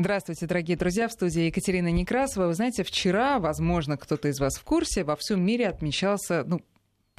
Здравствуйте, дорогие друзья, в студии Екатерина Некрасова. Вы знаете, вчера, возможно, кто-то из вас в курсе, во всем мире отмечался, ну,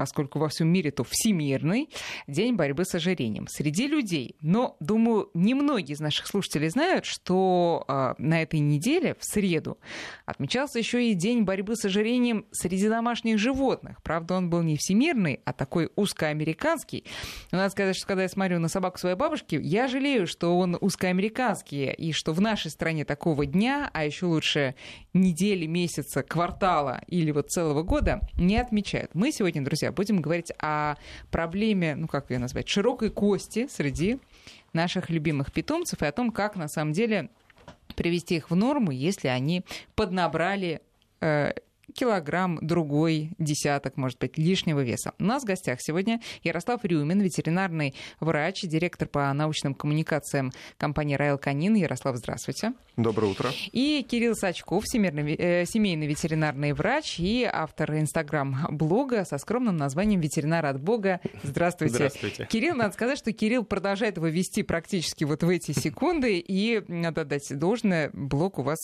поскольку во всем мире то Всемирный день борьбы с ожирением среди людей. Но, думаю, немногие из наших слушателей знают, что э, на этой неделе, в среду, отмечался еще и день борьбы с ожирением среди домашних животных. Правда, он был не всемирный, а такой узкоамериканский. Но надо сказать, что когда я смотрю на собаку своей бабушки, я жалею, что он узкоамериканский, и что в нашей стране такого дня, а еще лучше недели, месяца, квартала или вот целого года не отмечают. Мы сегодня, друзья, будем говорить о проблеме, ну как ее назвать, широкой кости среди наших любимых питомцев и о том, как на самом деле привести их в норму, если они поднабрали э, килограмм, другой десяток, может быть, лишнего веса. У нас в гостях сегодня Ярослав Рюмин, ветеринарный врач, директор по научным коммуникациям компании «Райл Канин». Ярослав, здравствуйте. Доброе утро. И Кирилл Сачков, всемирный, э, семейный ветеринарный врач и автор инстаграм-блога со скромным названием «Ветеринар от Бога». Здравствуйте. Здравствуйте. Кирилл, надо сказать, что Кирилл продолжает его вести практически вот в эти секунды, и надо дать должное, блог у вас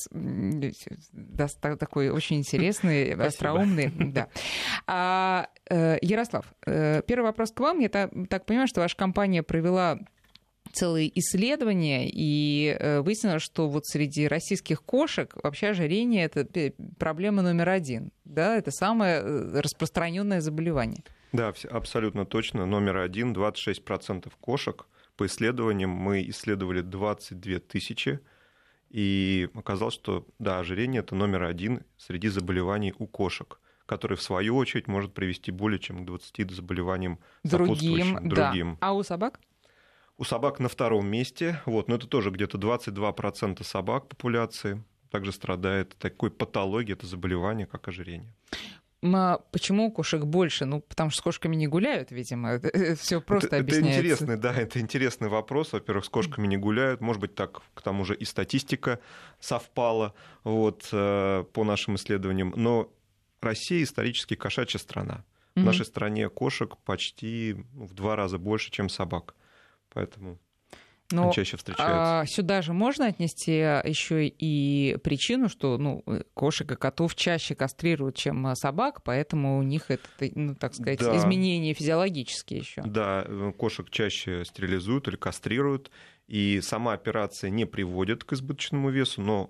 такой очень интересный, остроумный. Да. А, э, Ярослав, э, первый вопрос к вам. Я так понимаю, что ваша компания провела целые исследования, и э, выяснилось, что вот среди российских кошек вообще ожирение это проблема номер один. Да, это самое распространенное заболевание. Да, абсолютно точно. Номер один, 26% кошек. По исследованиям мы исследовали 22 тысячи и оказалось, что да, ожирение это номер один среди заболеваний у кошек который, в свою очередь, может привести более чем к 20 заболеваниям другим, другим. Да. А у собак? У собак на втором месте, вот, но это тоже где-то 22% собак популяции также страдает такой патологией, это заболевание, как ожирение. Почему кошек больше? Ну, потому что с кошками не гуляют, видимо. Все просто это, объясняется. Это интересный, да, это интересный вопрос. Во-первых, с кошками не гуляют. Может быть, так к тому же и статистика совпала вот, э, по нашим исследованиям. Но Россия исторически кошачья страна. В нашей стране кошек почти в два раза больше, чем собак. Поэтому но чаще встречаются. А, сюда же можно отнести еще и причину, что ну, кошек и котов чаще кастрируют, чем собак, поэтому у них это, ну, так сказать, да. изменения физиологические еще. Да, кошек чаще стерилизуют или кастрируют, и сама операция не приводит к избыточному весу, но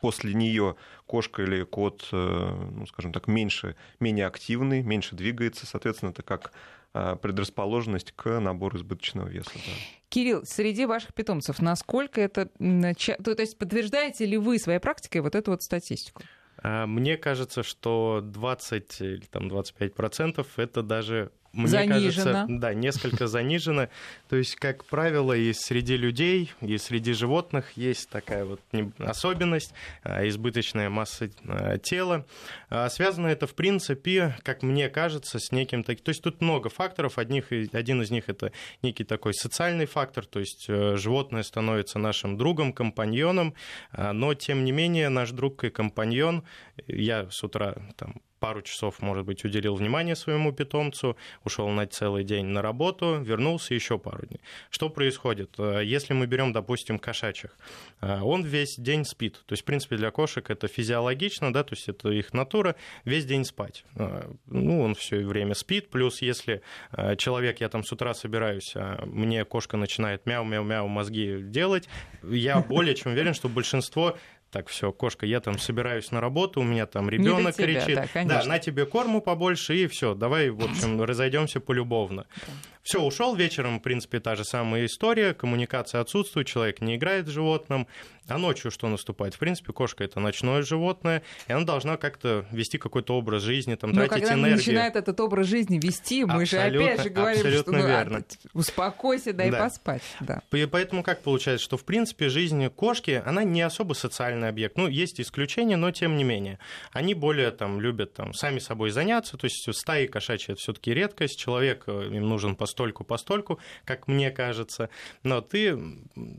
после нее кошка или кот, э, ну, скажем так, меньше, менее активный, меньше двигается, соответственно, это как а, предрасположенность к набору избыточного веса. Да. Кирилл, среди ваших питомцев, насколько это... То есть подтверждаете ли вы своей практикой вот эту вот статистику? А, мне кажется, что 20 или там 25 процентов это даже мне занижено. кажется, да, несколько занижено. То есть, как правило, и среди людей, и среди животных есть такая вот особенность, а, избыточная масса а, тела. А, связано это, в принципе, как мне кажется, с неким... То есть, тут много факторов. Одних, один из них это некий такой социальный фактор, то есть э, животное становится нашим другом, компаньоном, но, тем не менее, наш друг и компаньон, я с утра там пару часов, может быть, уделил внимание своему питомцу, ушел на целый день на работу, вернулся еще пару дней. Что происходит? Э, если мы берем, допустим, кошачьих, э, он весь день спит. То есть, в принципе, для кошек это физиологично, да, то есть это их натура, весь день спать. Э, ну, он все время спит, плюс если человек, я там с утра собираюсь, а мне кошка начинает мяу-мяу-мяу мозги делать, я более чем уверен, что большинство так, все, кошка, я там собираюсь на работу, у меня там ребенок кричит, да, да, на тебе корму побольше, и все, давай, в общем, разойдемся полюбовно. Все, ушел вечером, в принципе, та же самая история, коммуникация отсутствует, человек не играет с животным, а ночью что наступает? В принципе, кошка это ночное животное, и она должна как-то вести какой-то образ жизни, там, Но тратить когда энергию. она начинает этот образ жизни вести, мы абсолютно, же опять же говорим, что ну, верно. успокойся, дай да. поспать. Да. И поэтому как получается, что в принципе жизнь кошки, она не особо социальный объект. Ну, есть исключения, но тем не менее. Они более там любят там сами собой заняться, то есть стаи кошачьи это все-таки редкость, человек э, им нужен постольку-постольку, как мне кажется. Но ты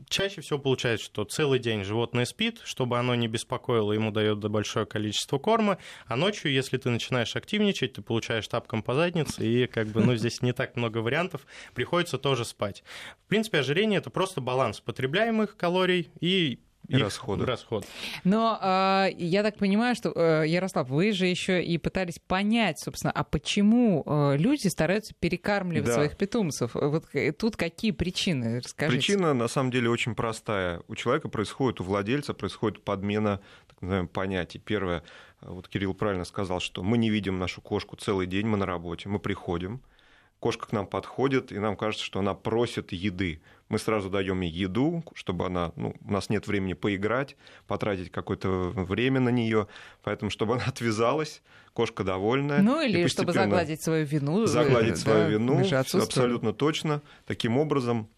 чаще всего получается, что целый день животное спит, чтобы оно не беспокоило, ему дает большое количество корма, а ночью, если ты начинаешь активничать, ты получаешь тапком по заднице, и как бы, ну, здесь не так много вариантов, приходится тоже спать. В принципе, ожирение – это просто баланс потребляемых калорий и и расходы. Расход. Но э, я так понимаю, что, э, Ярослав, вы же еще и пытались понять, собственно, а почему э, люди стараются перекармливать Да. своих питомцев? Вот тут какие причины? Расскажите. Причина на самом деле очень простая. У человека происходит, у владельца происходит подмена так называемых понятий. Первое, вот Кирилл правильно сказал, что мы не видим нашу кошку целый день, мы на работе, мы приходим, кошка к нам подходит, и нам кажется, что она просит еды. Мы сразу даем ей еду, чтобы она, ну, у нас нет времени поиграть, потратить какое-то время на нее, поэтому чтобы она отвязалась, кошка довольная. Ну или чтобы загладить свою вину. загладить э, свою да, вину, всё отсутствовали. абсолютно точно. Таким образом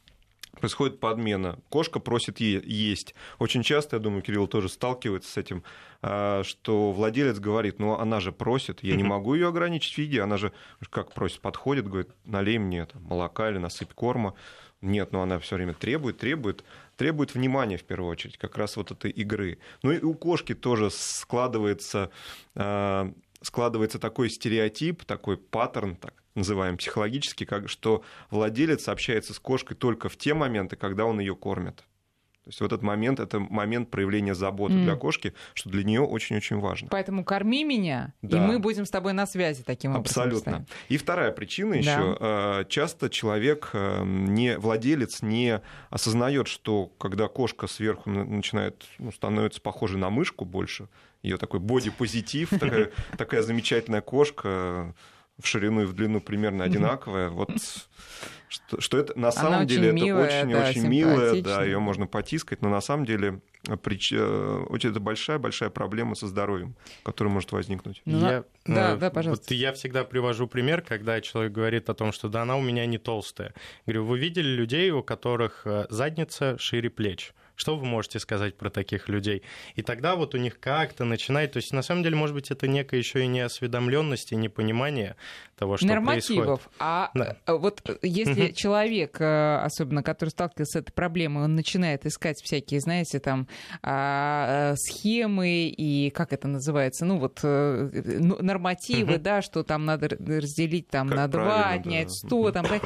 происходит подмена. Кошка просит е- есть. Очень часто, я думаю, Кирилл тоже сталкивается с этим, а, что владелец говорит, ну она же просит, я не могу ее ограничить в еде, она же как просит, подходит, говорит, налей мне там, молока или насыпь корма. Нет, но она все время требует, требует, требует внимания в первую очередь, как раз вот этой игры. Ну и у кошки тоже складывается, а, складывается такой стереотип, такой паттерн, так называем психологически, как, что владелец общается с кошкой только в те моменты, когда он ее кормит. То есть в этот момент это момент проявления заботы Мгм. для кошки, что для нее очень-очень важно. Поэтому корми меня, и Да. мы будем с тобой на связи таким образом. Абсолютно. И вторая причина Да. еще. э, Часто человек, э, не, владелец, не осознает, что когда кошка сверху на- начинает, ну, становится похожей на мышку больше, ее такой бодипозитив, такая, замечательная кошка, в ширину и в длину примерно одинаковая. Вот что, что это на самом очень деле это милая, да, очень-очень милая, да, ее можно потискать, но на самом деле э, прич- э, очень это большая-большая проблема со здоровьем, которая может возникнуть. Ну, я, да, э, да, пожалуйста. Вот я всегда привожу пример, когда человек говорит о том, что да, она у меня не толстая. Говорю, вы видели людей, у которых э, задница шире плеч? Что вы можете сказать про таких людей? И тогда вот у них как-то начинает... То есть, на самом деле, может быть, это некая еще и неосведомленность и непонимание того, что происходит. Нормативов. А Да. э, вот э, если человек, э, особенно который сталкивается с этой проблемой, он начинает искать всякие, знаете, там а, э, схемы и как это называется, ну вот ну, нормативы, да, что там надо разделить там Как на два, отнять да. сто, там, да,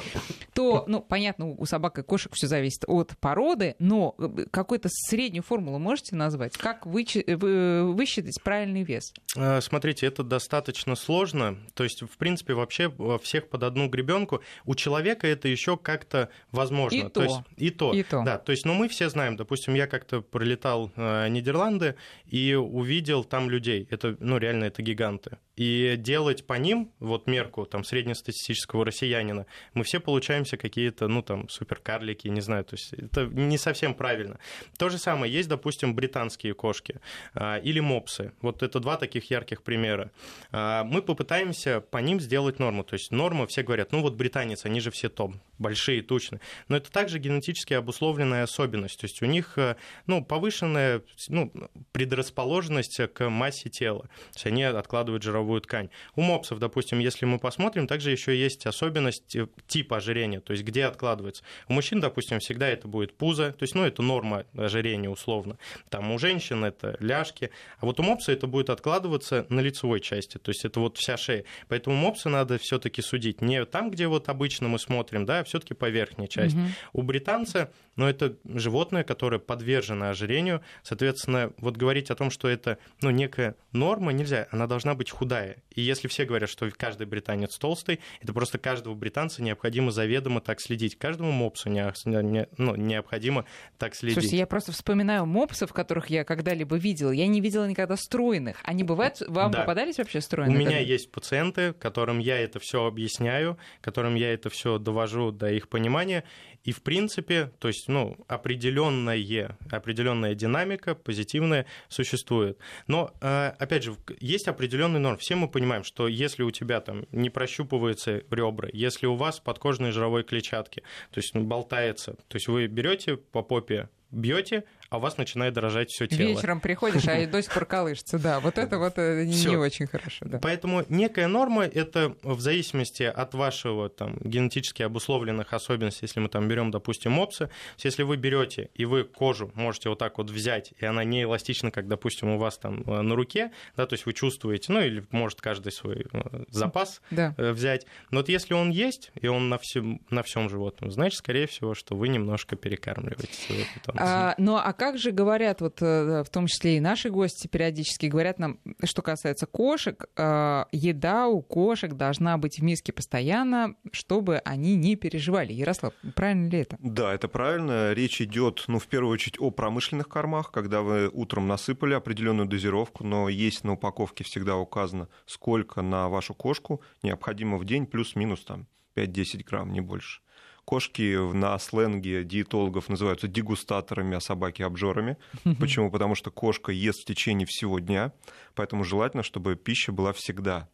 то, ну, понятно, у собак и кошек все зависит от породы, но э, какую-то среднюю формулу можете назвать? Как вычи- вы- высчитать правильный вес? Э, Смотрите, это достаточно сложно. То есть, в принципе, вообще во всех под одну гребенку. У человека это еще как-то возможно. И то. есть, и то. И то. Да, то есть, ну, мы все знаем, допустим, я как-то пролетал э, Нидерланды и увидел там людей. Это, ну, реально, это гиганты. И делать по ним, вот мерку там среднестатистического россиянина, мы все получаемся какие-то, ну, там, суперкарлики, не знаю, то есть это не совсем правильно. То же самое есть, допустим, британские кошки а, или мопсы. Вот это два таких ярких примера. А, Мы попытаемся по ним сделать норму. То есть норма, все говорят, ну вот британец, они же все топ, большие, тучные. Но это также генетически обусловленная особенность. То есть у них э, ну, повышенная ну, предрасположенность к массе тела. То есть они откладывают жировую ткань. У мопсов, допустим, если мы посмотрим, также еще есть особенность типа ожирения, то есть где откладывается. У мужчин, допустим, всегда это будет пузо, то есть, ну, это норма ожирения условно. Там у женщин это ляжки, а вот у мопса это будет откладываться на лицевой части, то есть это вот вся шея. Поэтому мопса надо все-таки судить не там, где вот обычно мы смотрим, да, а все-таки по верхней части. Мгм. У британца, ну, это животное, которое подвержено ожирению, соответственно, вот говорить о том, что это, ну, некая норма, нельзя, она должна быть худая. И если все говорят, что каждый британец толстый, это просто каждого британца необходимо заведомо так следить. Каждому мопсу не- не- ну, необходимо так следить. Слушайте, я просто вспоминаю мопсов, которых я когда-либо видела. Я не видела никогда стройных. Они бывают? Вам Да. попадались вообще У стройные? меня когда- есть пациенты, которым я это все объясняю, которым я это все довожу до их понимания. И, в принципе, то есть, ну, определенная, определенная динамика позитивная существует. Но, э, опять же, есть определенный норм. Все мы понимаем, что если у тебя там не прощупываются ребра, если у вас подкожные жировой клетчатки, то есть ну, болтается, то есть вы берете по попе, бьете, а у вас начинает дрожать все тело. Вечером приходишь, а до сих пор колышется. Да, вот это вот э, не, очень хорошо. Поэтому некая норма это в зависимости от вашего там генетически обусловленных особенностей, если мы там берем допустим, мопсы, если вы берете и вы кожу можете вот так вот взять, и она не эластична, как, допустим, у вас там э, на руке, да, то есть вы чувствуете, ну или может каждый свой э, запас да. взять. Но вот если он есть, и он на всем, на всем животном, значит, скорее всего, что вы немножко перекармливаете своего питомца. А, ну а как же говорят, вот в том числе и наши гости периодически говорят нам, что касается кошек, еда у кошек должна быть в миске постоянно, чтобы они не переживали. Ярослав, правильно ли это? Да, это правильно. Речь идет, ну, в первую очередь, о промышленных кормах, когда вы утром насыпали определенную дозировку, но есть на упаковке всегда указано, сколько на вашу кошку необходимо в день, плюс-минус там 5-10 грамм, не больше. Кошки на сленге диетологов называются дегустаторами, а собаки обжорами. Почему? Потому что кошка ест в течение всего дня, поэтому желательно, чтобы пища была всегда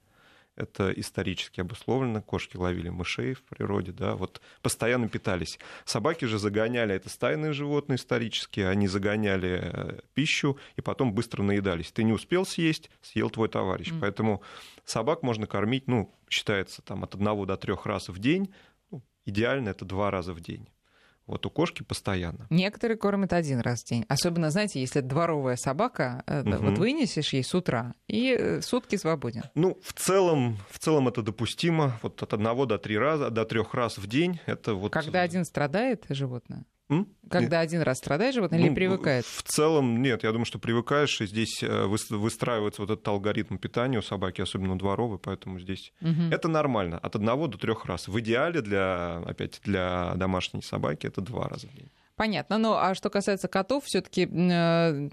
это исторически обусловлено. Кошки ловили мышей в природе, да, вот постоянно питались. Собаки же загоняли, это стайные животные исторические, они загоняли э, пищу и потом быстро наедались. Ты не успел съесть, съел твой товарищ. Mm. Поэтому собак можно кормить, ну, считается там от одного до трех раз в день. Идеально это два раза в день. Вот у кошки постоянно. Некоторые кормят один раз в день. Особенно, знаете, если дворовая собака, угу. вот вынесешь ей с утра, и э, сутки свободен. Ну, в целом, в целом это допустимо. Вот от одного до три раза, до трех раз в день. Это вот... Когда один страдает животное? М? Когда нет. один раз страдаешь животное ну, или привыкает? В целом нет, я думаю, что привыкаешь, и здесь э, выстраивается вот этот алгоритм питания у собаки, особенно дворовой, поэтому здесь угу. это нормально, от одного до трех раз. В идеале для, опять, для домашней собаки это два раза в день. Понятно. Ну, а что касается котов, все-таки, э,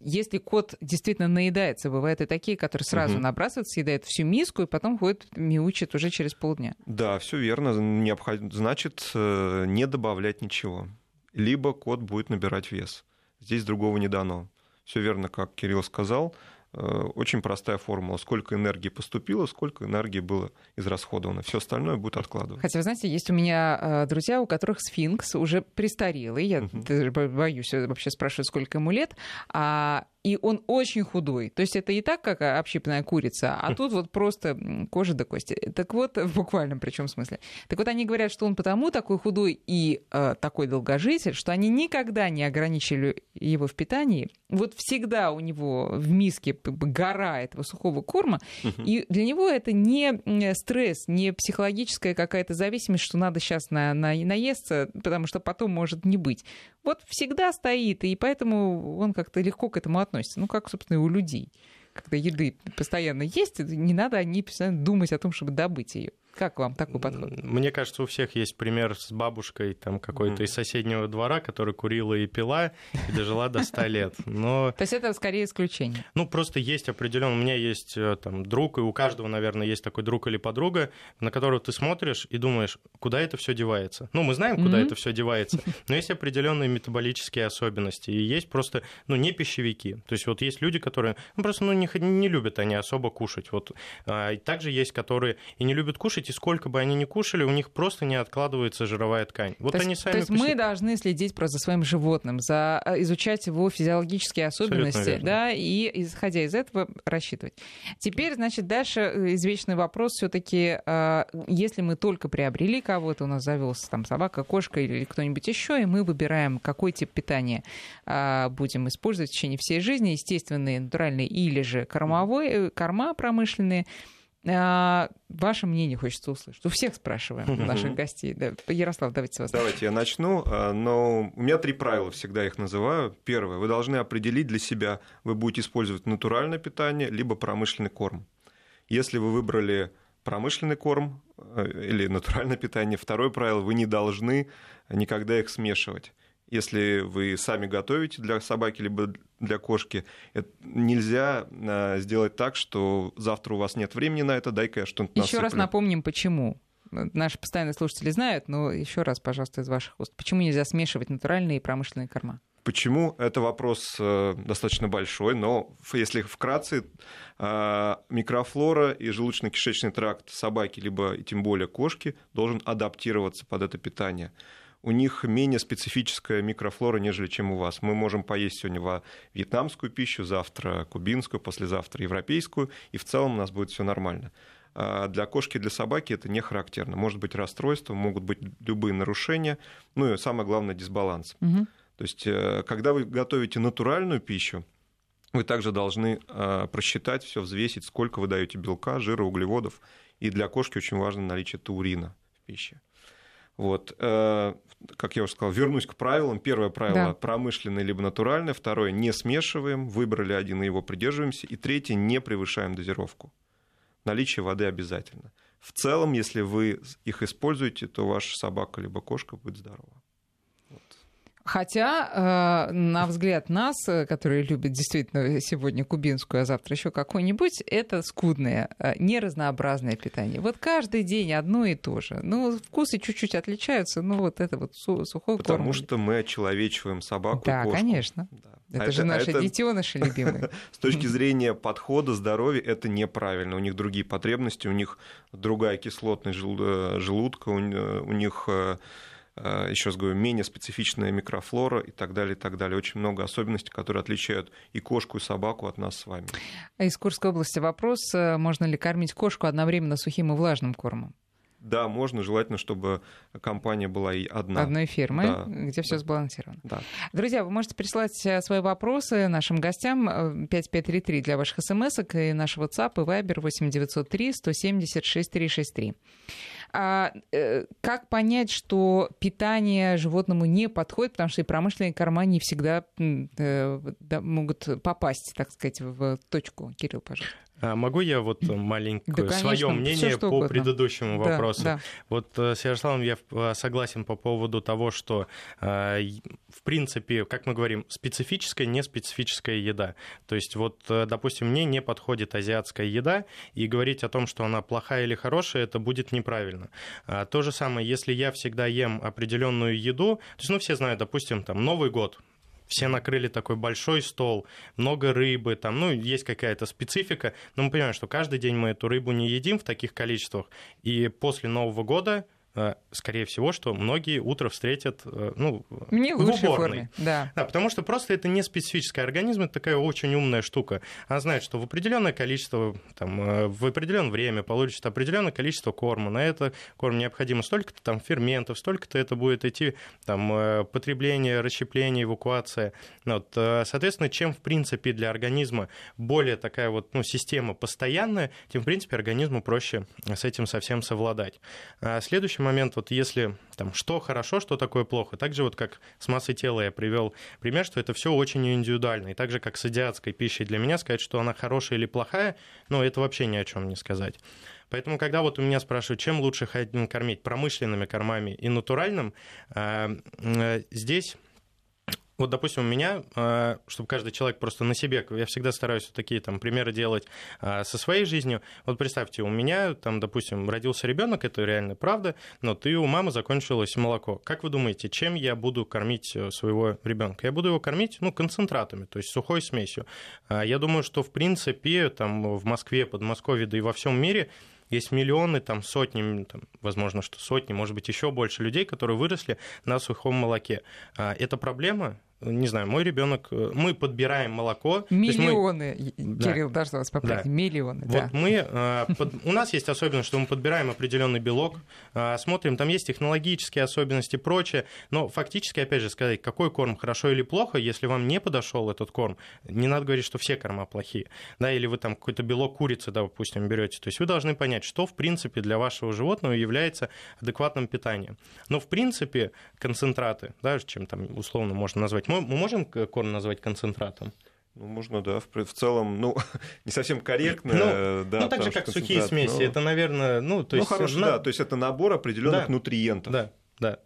если кот действительно наедается, бывают и такие, которые сразу угу. набрасывают, съедают всю миску и потом ходят мяучат уже через полдня. Да, все верно. Необход... Значит, э, не добавлять ничего либо кот будет набирать вес. Здесь другого не дано. Все верно, как Кирилл сказал. Э, очень простая формула. Сколько энергии поступило, сколько энергии было израсходовано. Все остальное будет откладываться. Хотя, вы знаете, есть у меня э, друзья, у которых сфинкс уже престарелый. Я угу. боюсь вообще спрашивать, сколько ему лет. А и он очень худой. То есть это и так, как общипанная курица, а тут вот просто кожа до кости. Так вот, в буквальном причем смысле. Так вот, они говорят, что он потому такой худой и э, такой долгожитель, что они никогда не ограничили его в питании. Вот всегда у него в миске гора этого сухого корма, и для него это не стресс, не психологическая какая-то зависимость, что надо сейчас на, на, наесться, потому что потом может не быть. Вот всегда стоит, и поэтому он как-то легко к этому относится. Ну, как, собственно, и у людей. Когда еды постоянно есть, не надо о ней постоянно думать о том, чтобы добыть ее. Как вам такой подход? Мне кажется, у всех есть пример с бабушкой там какой-то mm. из соседнего двора, которая курила и пила, и дожила до 100 лет. Но... То есть это скорее исключение? Ну, просто есть определенно. У меня есть э, там друг, и у каждого, наверное, есть такой друг или подруга, на которого ты смотришь и думаешь, куда это все девается. Ну, мы знаем, куда mm-hmm. это все девается, но есть определенные метаболические особенности, и есть просто, ну, не пищевики. То есть вот есть люди, которые, ну, просто, ну, не, не любят они особо кушать. Вот. А, также есть, которые и не любят кушать, и сколько бы они ни кушали, у них просто не откладывается жировая ткань. Вот то они есть, сами то есть мы должны следить просто за своим животным, за э, изучать его физиологические особенности, да, и исходя из этого рассчитывать. Теперь, значит, дальше э, извечный вопрос все-таки, э, если мы только приобрели кого-то, у нас завелся там собака, кошка или кто-нибудь еще, и мы выбираем, какой тип питания будем использовать в течение всей жизни, естественные, натуральные или же кормовой, корма промышленные, ваше мнение хочется услышать. У всех спрашиваем наших гостей. Да. Ярослав, давайте вас. Давайте я начну. А, но у меня три правила, всегда их называю. Первое. Вы должны определить для себя, вы будете использовать натуральное питание, либо промышленный корм. Если вы выбрали промышленный корм э, или натуральное питание, второе правило, вы не должны никогда их смешивать если вы сами готовите для собаки либо для кошки, нельзя а, сделать так, что завтра у вас нет времени на это, дай-ка я что-нибудь Еще раз напомним, почему. Наши постоянные слушатели знают, но еще раз, пожалуйста, из ваших уст. Почему нельзя смешивать натуральные и промышленные корма? Почему? Это вопрос э, достаточно большой, но если вкратце, э, микрофлора и желудочно-кишечный тракт собаки, либо и тем более кошки, должен адаптироваться под это питание у них менее специфическая микрофлора, нежели чем у вас. Мы можем поесть сегодня вьетнамскую пищу, завтра кубинскую, послезавтра европейскую, и в целом у нас будет все нормально. А для кошки и для собаки это не характерно. Может быть расстройство, могут быть любые нарушения, ну и самое главное дисбаланс. Угу. То есть, э, когда вы готовите натуральную пищу, вы также должны а, просчитать все, взвесить, сколько вы даете белка, жира, углеводов. И для кошки очень важно наличие таурина в пище. Вот, э, как я уже сказал, вернусь к правилам. Первое правило да. промышленное либо натуральное. Второе не смешиваем, выбрали один и его придерживаемся. И третье не превышаем дозировку. Наличие воды обязательно. В целом, если вы их используете, то ваша собака либо кошка будет здорова. Хотя, э, на взгляд нас, э, которые любят действительно сегодня кубинскую, а завтра еще какую-нибудь, это скудное, э, неразнообразное питание. Вот каждый день одно и то же. Ну, вкусы чуть-чуть отличаются, ну, вот это вот сухой Потому корм. Потому что мы очеловечиваем собаку Да, кошку. конечно. Да. Это а же это, наши это... детеныши любимые. С точки зрения подхода здоровья это неправильно. У них другие потребности, у них другая кислотность желудка, у них Э, еще раз говорю, менее специфичная микрофлора и так далее, и так далее. Очень много особенностей, которые отличают и кошку, и собаку от нас с вами. Из Курской области вопрос, э, можно ли кормить кошку одновременно сухим и влажным кормом? Да, можно, желательно, чтобы компания была и одна. Одной фирмы, да. где все сбалансировано. Да. Друзья, вы можете присылать э, свои вопросы нашим гостям 5533 для ваших смс и нашего WhatsApp и Viber 8903 170 6363. А, э, как понять, что питание животному не подходит, потому что и промышленные корма не всегда э, могут попасть, так сказать, в точку? Кирилл, пожалуйста. А могу я вот маленькое да, свое мнение по угодно. предыдущему да, вопросу? Да. Вот э, с Ярославом я э, согласен по поводу того, что э, в принципе, как мы говорим, специфическая, не специфическая еда. То есть вот, допустим, мне не подходит азиатская еда, и говорить о том, что она плохая или хорошая, это будет неправильно. А то же самое, если я всегда ем определенную еду, то есть, ну, все знают, допустим, там Новый год, все накрыли такой большой стол, много рыбы, там, ну, есть какая-то специфика, но мы понимаем, что каждый день мы эту рыбу не едим в таких количествах, и после Нового года скорее всего, что многие утро встретят э, ну, не в уборной. форме. Да. да, потому что просто это не специфический организм, это такая очень умная штука. Она знает, что в определенное количество, там, э, в определенное время получится определенное количество корма. На это корм необходимо столько-то там ферментов, столько-то это будет идти там, потребление, расщепление, эвакуация. Вот, соответственно, чем, в принципе, для организма более такая вот ну, система постоянная, тем, в принципе, организму проще с этим совсем совладать. А следующий момент, вот если там, что хорошо, что такое плохо, так же вот как с массой тела я привел пример, что это все очень индивидуально. И так же, как с азиатской пищей для меня сказать, что она хорошая или плохая, ну, это вообще ни о чем не сказать. Поэтому, когда вот у меня спрашивают, чем лучше кормить, промышленными кормами и натуральным, э, э, здесь вот, допустим, у меня, а, чтобы каждый человек просто на себе, я всегда стараюсь вот такие там примеры делать а, со своей жизнью. Вот представьте, у меня там, допустим, родился ребенок, это реально правда, но ты у мамы закончилось молоко. Как вы думаете, чем я буду кормить э, своего ребенка? Я буду его кормить, ну, концентратами, то есть сухой смесью. А, я думаю, что в принципе там в Москве, Подмосковье, да и во всем мире есть миллионы, там сотни, там, возможно, что сотни, может быть, еще больше людей, которые выросли на сухом молоке. Это проблема? Не знаю, мой ребенок, э, мы подбираем молоко. Миллионы, мы... Кирилл, да. даже вас поправить, да. миллионы. Вот да. мы, э, под... у нас есть особенность, что мы подбираем определенный белок, э, смотрим, там есть технологические особенности и прочее, но фактически, опять же, сказать, какой корм хорошо или плохо, если вам не подошел этот корм, не надо говорить, что все корма плохие, да, или вы там какой-то белок курицы, допустим, берете, то есть вы должны понять, что, в принципе, для вашего животного является адекватным питанием. Но, в принципе, концентраты, да, чем там условно можно назвать мы, мы можем корм назвать концентратом? Ну, можно, да. В, в целом, ну, не совсем корректно. Ну, да, ну так же, как сухие смеси. Ну, это, наверное, ну, то ну, есть... Ну, хорошо, на... да. То есть это набор определенных да, нутриентов. Да, да.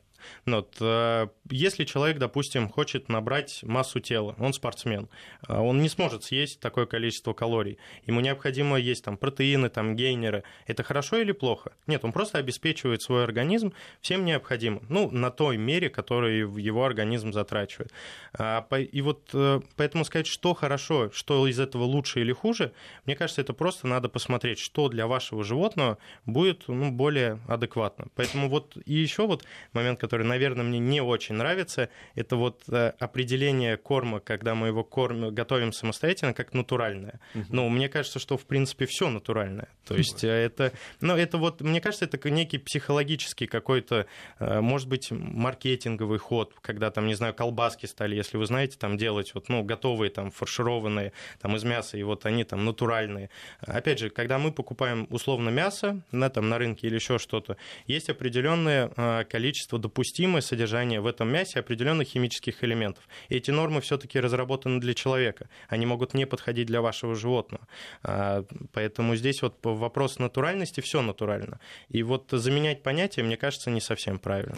Ну вот, э, если человек, допустим, хочет набрать массу тела, он спортсмен, э, он не сможет съесть такое количество калорий. Ему необходимо есть там, протеины, там, гейнеры. Это хорошо или плохо? Нет, он просто обеспечивает свой организм всем необходимым. Ну, на той мере, которую его организм затрачивает. А, и вот э, поэтому сказать, что хорошо, что из этого лучше или хуже, мне кажется, это просто надо посмотреть, что для вашего животного будет ну, более адекватно. Поэтому вот и еще вот момент, который которое, наверное, мне не очень нравится, это вот э, определение корма, когда мы его корм, готовим самостоятельно, как натуральное. Угу. Но мне кажется, что, в принципе, все натуральное. То есть угу. это, ну, это вот, мне кажется, это некий психологический какой-то, может быть, маркетинговый ход, когда там, не знаю, колбаски стали, если вы знаете, там делать вот, ну, готовые, там, фаршированные, там, из мяса, и вот они там натуральные. Опять же, когда мы покупаем условно мясо на, там, на рынке или еще что-то, есть определенное количество допустимое содержания в этом мясе определенных химических элементов. И эти нормы все-таки разработаны для человека. Они могут не подходить для вашего животного. А, поэтому здесь вот вопрос натуральности, все натурально. И вот заменять понятие, мне кажется, не совсем правильно.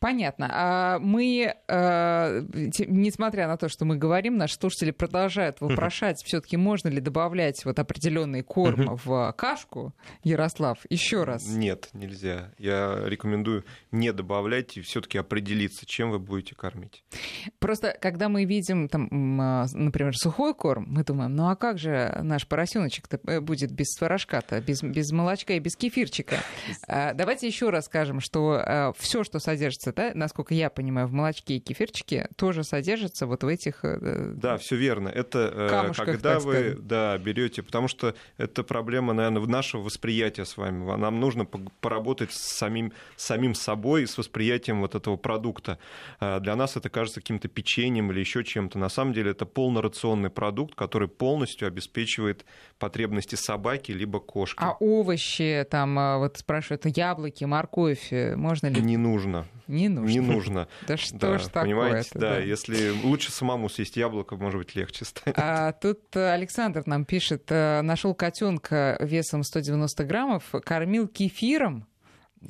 Понятно. А мы, несмотря на то, что мы говорим, наши слушатели продолжают вопрошать, все-таки можно ли добавлять вот определенный корм в кашку, Ярослав, еще раз. Нет, нельзя. Я рекомендую не добавлять и все-таки определиться, чем вы будете кормить. Просто когда мы видим, там, а, например, сухой корм, мы думаем, ну а как же наш поросеночек-то э, будет без творожка-то, без, без молочка и без кефирчика? А, давайте еще раз скажем, что а, все, что содержится, да, насколько я понимаю, в молочке и кефирчике, тоже содержится вот в этих... Э, да, все верно. Это э, камушках, когда вы да, берете, потому что это проблема, наверное, нашего восприятия с вами. Нам нужно поработать с самим, самим собой, с восприятием вот этого продукта. А, для нас это кажется каким-то печеньем или еще чем-то. На самом деле это полнорационный продукт, который полностью обеспечивает потребности собаки либо кошки. А овощи, там, а, вот спрашивают, яблоки, морковь, э, можно ли? Не нужно. Не нужно. Не нужно. Да что ж такое Понимаете, да, если лучше самому съесть яблоко, может быть, легче станет. А тут Александр нам пишет, э, нашел котенка весом 190 граммов, кормил кефиром,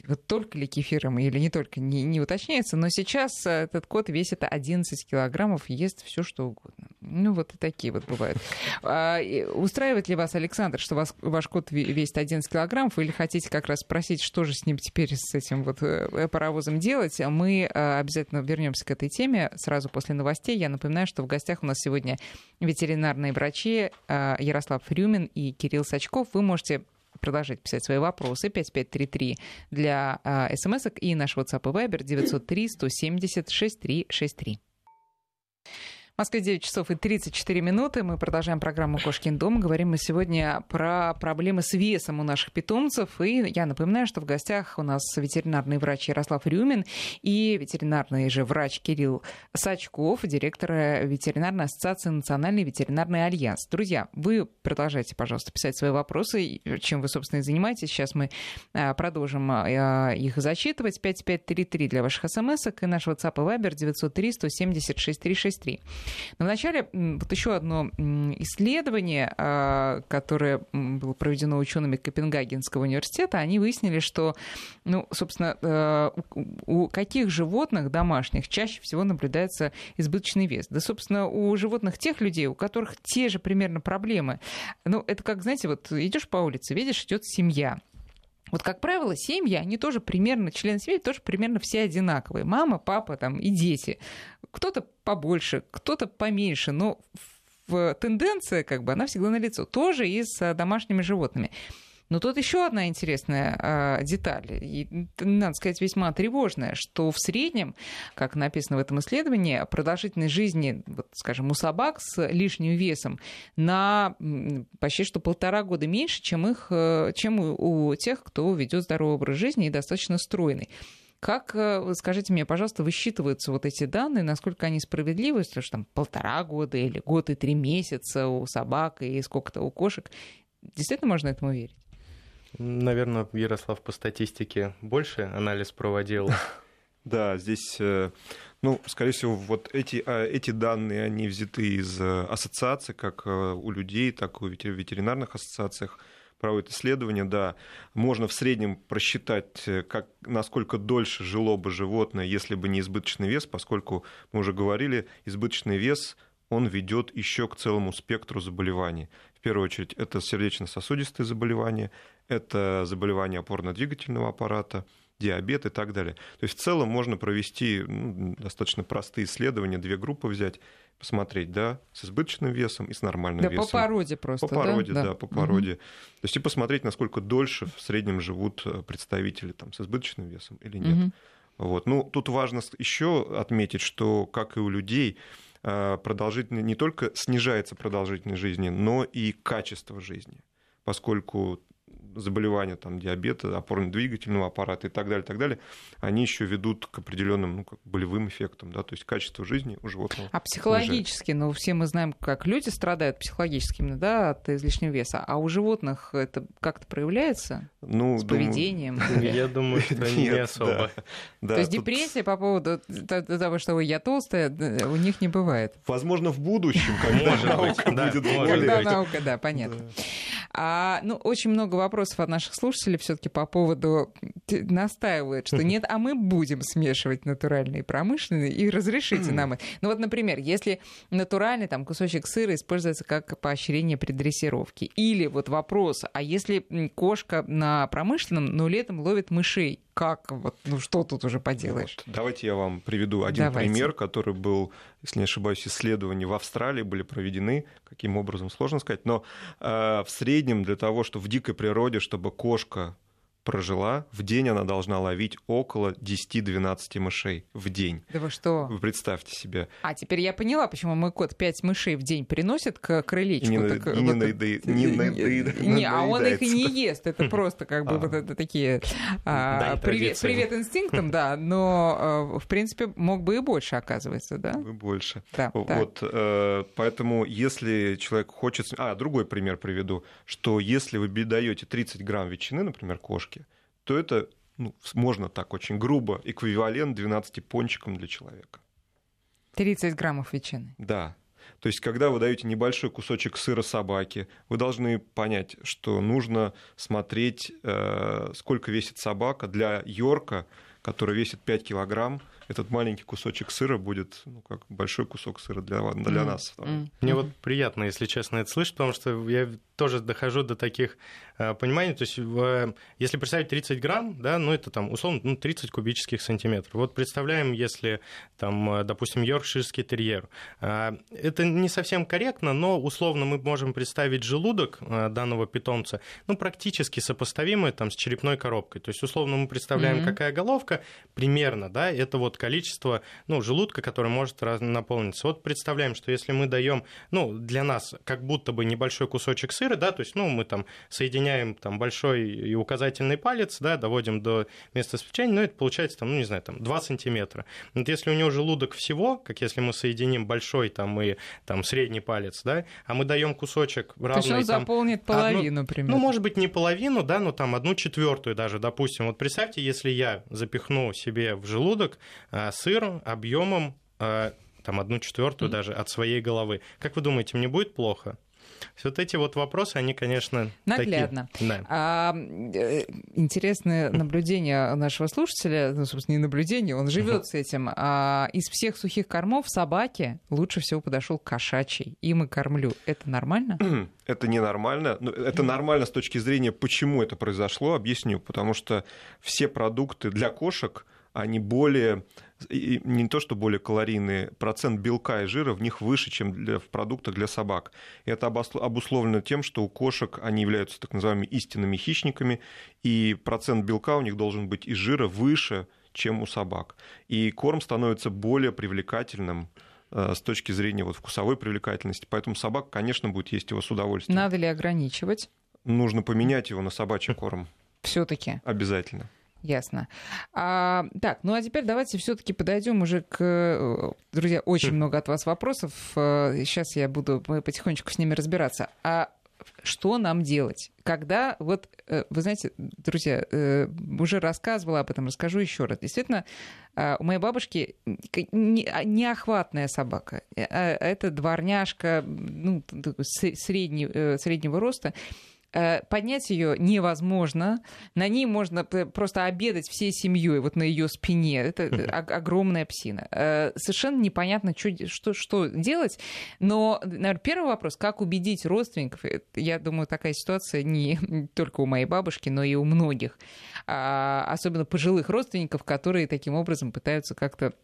вот только ли кефиром или не только, не, не уточняется, но сейчас э, этот кот весит 11 килограммов, ест все что угодно. Ну, вот и такие вот бывают. А, устраивает ли вас, Александр, что вас, ваш кот весит 11 килограммов, или хотите как раз спросить, что же с ним теперь, с этим вот э, паровозом делать? Мы э, обязательно вернемся к этой теме сразу после новостей. Я напоминаю, что в гостях у нас сегодня ветеринарные врачи Ярослав Рюмин и Кирилл Сачков. Вы можете продолжать писать свои вопросы. 5533 для э, смс и наш WhatsApp и Viber 903 170 6363. Москве 9 часов и 34 минуты. Мы продолжаем программу «Кошкин дом». Говорим мы сегодня про проблемы с весом у наших питомцев. И я напоминаю, что в гостях у нас ветеринарный врач Ярослав Рюмин и ветеринарный же врач Кирилл Сачков, директор ветеринарной ассоциации «Национальный ветеринарный альянс». Друзья, вы продолжайте, пожалуйста, писать свои вопросы, чем вы, собственно, и занимаетесь. Сейчас мы а, продолжим а, их зачитывать. 5533 для ваших смс и наш WhatsApp и Viber 903 170 6363. Но вначале вот еще одно исследование, а, которое было проведено учеными Копенгагенского университета, они выяснили, что, ну, собственно, э, у каких животных домашних чаще всего наблюдается избыточный вес? Да, собственно, у животных тех людей, у которых те же примерно проблемы. Ну, это как, знаете, вот идешь по улице, видишь, идет семья, вот, как правило, семьи, они тоже примерно, члены семьи тоже примерно все одинаковые. Мама, папа там, и дети. Кто-то побольше, кто-то поменьше, но тенденция, как бы, она всегда налицо. Тоже и с домашними животными. Но тут еще одна интересная э, деталь, и, надо сказать, весьма тревожная, что в среднем, как написано в этом исследовании, продолжительность жизни, вот, скажем, у собак с лишним весом на почти что полтора года меньше, чем, их, э, чем у, тех, кто ведет здоровый образ жизни и достаточно стройный. Как, э, скажите мне, пожалуйста, высчитываются вот эти данные, насколько они справедливы, что там полтора года или год и три месяца у собак и сколько-то у кошек? Действительно можно этому верить? Наверное, Ярослав по статистике больше анализ проводил. Да, здесь, э, ну, скорее всего, вот эти, а, эти данные, они взяты из э, ассоциаций, как э, у людей, так и у ветеринарных ассоциациях проводят исследования, да, можно в среднем просчитать, как, насколько дольше жило бы животное, если бы не избыточный вес, поскольку мы уже говорили, избыточный вес он ведет еще к целому спектру заболеваний. В первую очередь, это сердечно-сосудистые заболевания, это заболевания опорно-двигательного аппарата, диабет и так далее. То есть в целом можно провести ну, достаточно простые исследования, две группы взять, посмотреть, да, с избыточным весом и с нормальным да, весом. по породе просто, По породе, да, да, по породе. Угу. То есть и посмотреть, насколько дольше в среднем живут э, представители там, с избыточным весом или нет. Угу. Вот. Ну, тут важно еще отметить, что, как и у людей, продолжительность не только снижается продолжительность жизни, но и качество жизни, поскольку заболевания там, диабета, опорно-двигательного аппарата и так далее, так далее, они еще ведут к определенным ну, как болевым эффектам, да, то есть качество жизни у животного. А психологически, снижается. ну, все мы знаем, как люди страдают психологически именно, да, от излишнего веса, а у животных это как-то проявляется? Ну, с думаю... поведением? Я думаю, что не особо. То есть депрессия по поводу того, что я толстая, у них не бывает? Возможно, в будущем, когда наука будет более... Когда наука, да, понятно. А, ну, очень много вопросов от наших слушателей все-таки по поводу настаивают, что нет, а мы будем смешивать натуральные и промышленные, и разрешите нам это. Ну вот, например, если натуральный там кусочек сыра используется как поощрение при дрессировке, или вот вопрос, а если кошка на промышленном, но летом ловит мышей, как, вот, ну что тут уже поделаешь? Вот, давайте я вам приведу один давайте. пример, который был, если не ошибаюсь, исследования в Австралии были проведены, каким образом, сложно сказать, но э, в среднем для того, что в дикой природе, чтобы кошка прожила, в день она должна ловить около 10-12 мышей в день. Да вы что? Вы представьте себе. А теперь я поняла, почему мой кот 5 мышей в день приносит к крылечку. Не, так, не, вот, наедает, не, наедает, не, а он их и не ест. Это просто как бы вот это такие а, привет, инстинктам, да, но а, в принципе мог бы и больше, оказывается, да? И больше. Вот, э, поэтому если человек хочет... А, другой пример приведу, что если вы даете 30 грамм ветчины, например, кошке, то это, ну, можно так очень грубо, эквивалент 12 пончикам для человека. 30 граммов ветчины. Да. То есть, когда вы даете небольшой кусочек сыра собаке, вы должны понять, что нужно смотреть, э, сколько весит собака. Для Йорка, который весит 5 килограмм, этот маленький кусочек сыра будет ну, как большой кусок сыра для, для mm. нас. Мне вот приятно, если честно, это слышать, потому что я тоже дохожу до таких э, пониманий. То есть, если представить 30 грамм, да, ну это там условно ну, 30 кубических сантиметров. Вот представляем, если там, э, допустим, йоркширский терьер. Э, это не совсем корректно, но условно мы можем представить желудок данного питомца, ну практически сопоставимый там с черепной коробкой. То есть, условно мы представляем, mm-hmm. какая головка примерно, да, это вот количество, ну, желудка, который может наполниться. Вот представляем, что если мы даем, ну, для нас как будто бы небольшой кусочек сыра, да, то есть, ну, мы там соединяем там большой и указательный палец, да, доводим до места сплетения, ну, это получается там, ну, не знаю, там 2 сантиметра. Вот если у него желудок всего, как если мы соединим большой там и там средний палец, да, а мы даем кусочек равный... То есть он там, заполнит половину, одну, примерно. Ну, может быть, не половину, да, но там одну четвертую даже, допустим. Вот представьте, если я запихну себе в желудок сыр объемом а, там одну четвертую mm. даже от своей головы. Как вы думаете, мне будет плохо? Вот эти вот вопросы, они, конечно, Наглядно. Такие. Да. А, э, интересное наблюдение нашего слушателя, ну, собственно, не наблюдение, он живет с этим. А, из всех сухих кормов собаке лучше всего подошел кошачий. Им и кормлю. Это нормально? Это ненормально. Ну, это нормально с точки зрения, почему это произошло, объясню. Потому что все продукты для кошек, они более не то, что более калорийные, процент белка и жира в них выше, чем для, в продуктах для собак. Это обусловлено тем, что у кошек они являются так называемыми истинными хищниками, и процент белка у них должен быть и жира выше, чем у собак. И корм становится более привлекательным э, с точки зрения вот вкусовой привлекательности. Поэтому собака, конечно, будет есть его с удовольствием. Надо ли ограничивать? Нужно поменять его на собачий корм. Все-таки. Обязательно. Ясно. А, так, ну а теперь давайте все-таки подойдем уже к... Э, друзья, очень много от вас вопросов. Сейчас э, я буду потихонечку с ними разбираться. А что нам делать? Когда, вот, э, вы знаете, друзья, уже рассказывала об этом, расскажу еще раз. Действительно, у моей бабушки неохватная собака. Это дворняжка ну, среднего, среднего роста. Э, поднять ее невозможно. На ней можно просто обедать всей семьей, вот на ее спине. Это огромная псина. Э, совершенно непонятно, что, что делать. Но, наверное, первый вопрос, как убедить родственников, э, я думаю, такая ситуация не только у моей бабушки, но и у многих, а, особенно пожилых родственников, которые таким образом пытаются как-то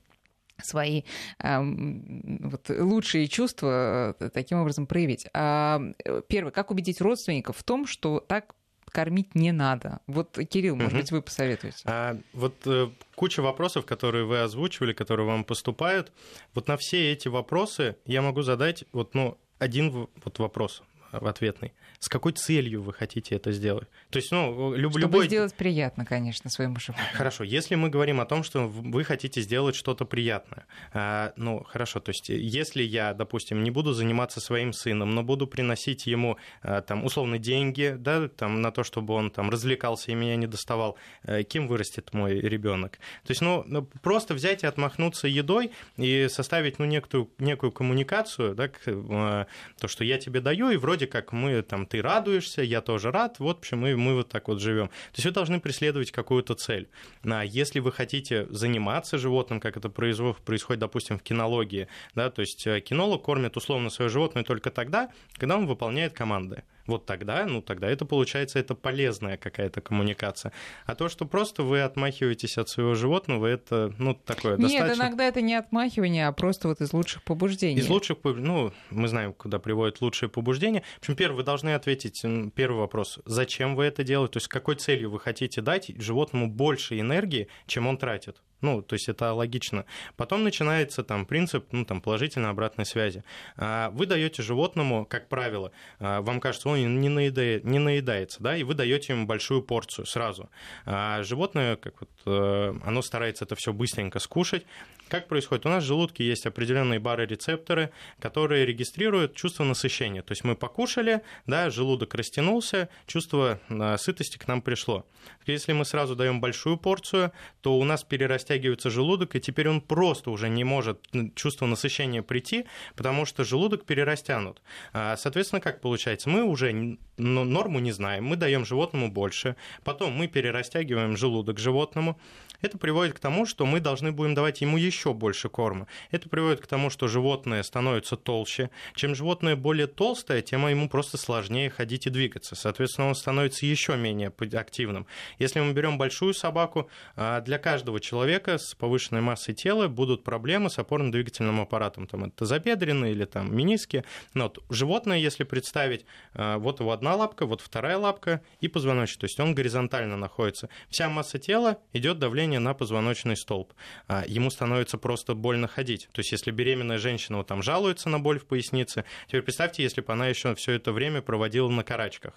свои э, вот, лучшие чувства э, таким образом проявить. А, первое, как убедить родственников в том, что так кормить не надо. Вот, Кирилл, может угу. быть, вы посоветуете? А, вот э, куча вопросов, которые вы озвучивали, которые вам поступают. Вот на все эти вопросы я могу задать вот, ну, один вот вопрос ответный с какой целью вы хотите это сделать. То есть, ну, люб, Чтобы любой... сделать приятно, конечно, своему животному. Хорошо, если мы говорим о том, что вы хотите сделать что-то приятное, а, ну, хорошо, то есть, если я, допустим, не буду заниматься своим сыном, но буду приносить ему, а, там, условно, деньги, да, там, на то, чтобы он там развлекался и меня не доставал, а, кем вырастет мой ребенок? То есть, ну, ну, просто взять и отмахнуться едой и составить, ну, некую, некую коммуникацию, да, а, то, что я тебе даю, и вроде как мы там ты радуешься, я тоже рад, вот почему мы, мы вот так вот живем. То есть вы должны преследовать какую-то цель. А если вы хотите заниматься животным, как это происходит, допустим, в кинологии, да, то есть э, кинолог кормит условно свое животное только тогда, когда он выполняет команды вот тогда, ну тогда это получается, это полезная какая-то коммуникация. А то, что просто вы отмахиваетесь от своего животного, это, ну, такое Нет, достаточно... иногда это не отмахивание, а просто вот из лучших побуждений. Из лучших, ну, мы знаем, куда приводят лучшие побуждения. В общем, первое, вы должны ответить, первый вопрос, зачем вы это делаете, то есть какой целью вы хотите дать животному больше энергии, чем он тратит. Ну, то есть это логично. Потом начинается там принцип ну, там, положительной обратной связи. А, вы даете животному, как правило, а, вам кажется, он не, наедает, не наедается, да, и вы даете ему большую порцию сразу. А животное, как вот, э, оно старается это все быстренько скушать. Как происходит? У нас в желудке есть определенные барорецепторы, которые регистрируют чувство насыщения. То есть мы покушали, да, желудок растянулся, чувство а, сытости к нам пришло. Если мы сразу даем большую порцию, то у нас перерастя растягивается желудок, и теперь он просто уже не может чувство насыщения прийти, потому что желудок перерастянут. А, соответственно, как получается? Мы уже норму не знаем, мы даем животному больше, потом мы перерастягиваем желудок животному, это приводит к тому, что мы должны будем давать ему еще больше корма. Это приводит к тому, что животное становится толще. Чем животное более толстое, тем ему просто сложнее ходить и двигаться. Соответственно, он становится еще менее активным. Если мы берем большую собаку, а, для каждого человека с повышенной массой тела будут проблемы с опорно-двигательным аппаратом. Там это тазобедренные или там мениски. Но вот животное, если представить, а, вот его одна лапка, вот вторая лапка и позвоночник. То есть он горизонтально находится. Вся масса тела идет давление давление на позвоночный столб. А, ему становится просто больно ходить. То есть, если беременная женщина вот там жалуется на боль в пояснице, теперь представьте, если бы она еще все это время проводила на карачках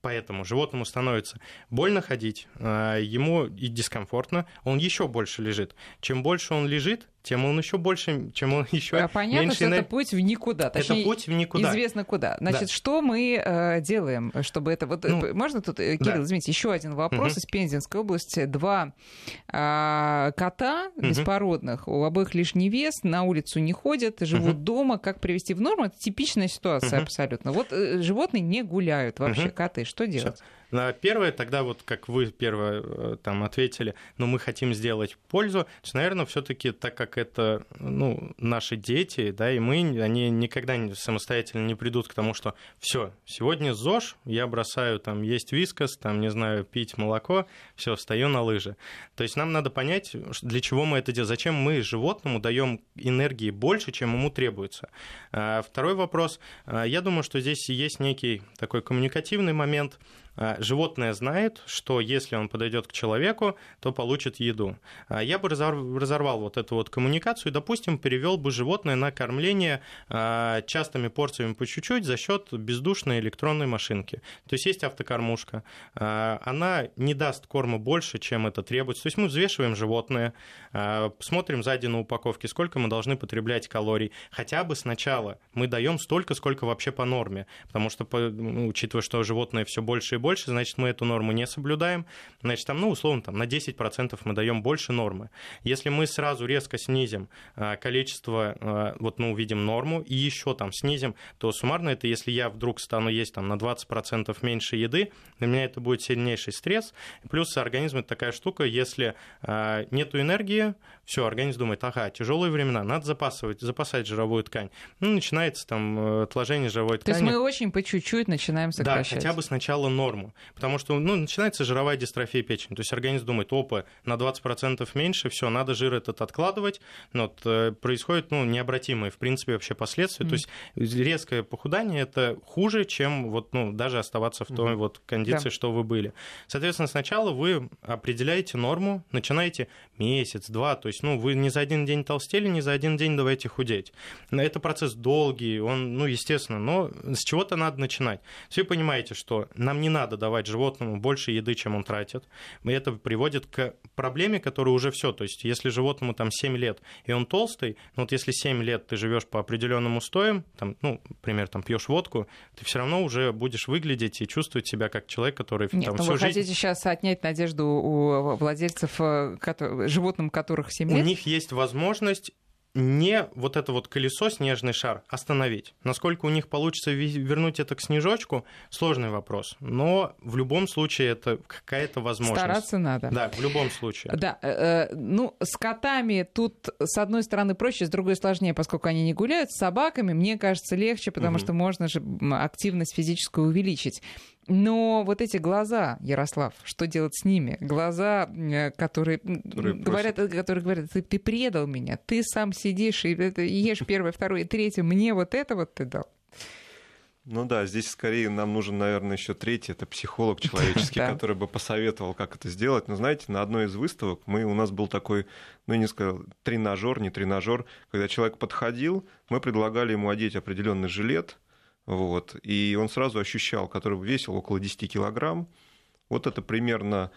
поэтому животному становится больно ходить, а, ему и дискомфортно, он еще больше лежит. Чем больше он лежит, тем он еще больше, чем он еще а Понятно, меньше... что это путь в никуда. Точнее, это путь в никуда. Известно куда. Значит, да. что мы э, делаем, чтобы это... Вот, ну, можно тут, э, Кирилл, да. извините, еще один вопрос угу. из Пензенской области. Два э, кота угу. беспородных, у обоих лишний вес, на улицу не ходят, живут угу. дома. Как привести в норму? Это типичная ситуация угу. абсолютно. Вот э, животные не гуляют вообще, угу. коты. Что делать? Все. Первое, тогда вот как вы первое э, там ответили, ну мы хотим сделать пользу, то, наверное, все-таки так как это ну, наши дети, да, и мы, они никогда самостоятельно не придут к тому, что все, сегодня ЗОЖ, я бросаю там есть вискос, там, не знаю, пить молоко, все, встаю на лыжи. То есть нам надо понять, для чего мы это делаем, зачем мы животному даем энергии больше, чем ему требуется. А второй вопрос, а, я думаю, что здесь есть некий такой коммуникативный момент, животное знает, что если он подойдет к человеку, то получит еду. А, я бы разорвал вот эту вот коммуникацию и, допустим, перевел бы животное на кормление а, частыми порциями по чуть-чуть за счет бездушной электронной машинки. То есть есть автокормушка, она не даст корма больше, чем это требуется. То есть мы взвешиваем животное, смотрим сзади на упаковке, сколько мы должны потреблять калорий. Хотя бы сначала мы даем столько, сколько вообще по норме, потому что, ну, учитывая, что животное все больше и больше, значит, мы эту норму не соблюдаем. Значит, там, ну, условно, там, на 10% мы даем больше нормы. Если мы сразу резко снизим а, количество, а, вот мы увидим норму, и еще там снизим, то суммарно это, если я вдруг стану есть там на 20% меньше еды, для меня это будет сильнейший стресс. Плюс организм это такая штука, если а, нету энергии, все, организм думает, ага, тяжелые времена, надо запасывать, запасать жировую ткань. Ну, начинается там э, отложение жировой ткани. То есть мы очень по чуть-чуть начинаем сокращать. Да, хотя бы сначала норму. Потому что ну, начинается жировая дистрофия печени. То есть организм думает, опа, на 20% меньше, все, надо жир этот откладывать. Но вот, э, происходит ну, необратимые, в принципе, вообще последствия. Mm. То есть резкое похудание это хуже, чем вот, ну, даже оставаться в той mm. вот кондиции, да. что вы были. Соответственно, сначала вы определяете норму, начинаете месяц, два. То есть ну, вы не за один день толстели, не за один день давайте худеть. Это процесс долгий, он, ну, естественно, но с чего-то надо начинать. Все понимаете, что нам не надо давать животному больше еды, чем он тратит. И это приводит к проблеме, которая уже все. То есть, если животному там 7 лет, и он толстый, ну вот если 7 лет ты живешь по определенным устоям, там, ну, например, там пьешь водку, ты все равно уже будешь выглядеть и чувствовать себя как человек, который Нет, там ну всю вы жизнь... хотите сейчас отнять надежду у владельцев, э, животным которых 7 лет? У них есть возможность не вот это вот колесо, снежный шар, остановить. Насколько у них получится вернуть это к снежочку, сложный вопрос. Но в любом случае это какая-то возможность. Стараться надо. Да, в любом случае. Да, э, э, ну, с котами тут, с одной стороны, проще, с другой сложнее, поскольку они не гуляют. С собаками, мне кажется, легче, потому угу. что можно же активность физическую увеличить. Но вот эти глаза, Ярослав, что делать с ними? Глаза, э, которые, которые говорят, которые говорят, ты, ты предал меня, ты сам сидишь и ешь первое, второе, третье, мне вот это вот ты дал. Ну да, здесь скорее нам нужен, наверное, еще третий, это психолог человеческий, который бы посоветовал, как это сделать. Но знаете, на одной из выставок мы, у нас был такой, ну, не сказал, тренажер, не тренажер, когда человек подходил, мы предлагали ему одеть определенный жилет, вот, и он сразу ощущал, который весил около 10 килограмм. Вот это примерно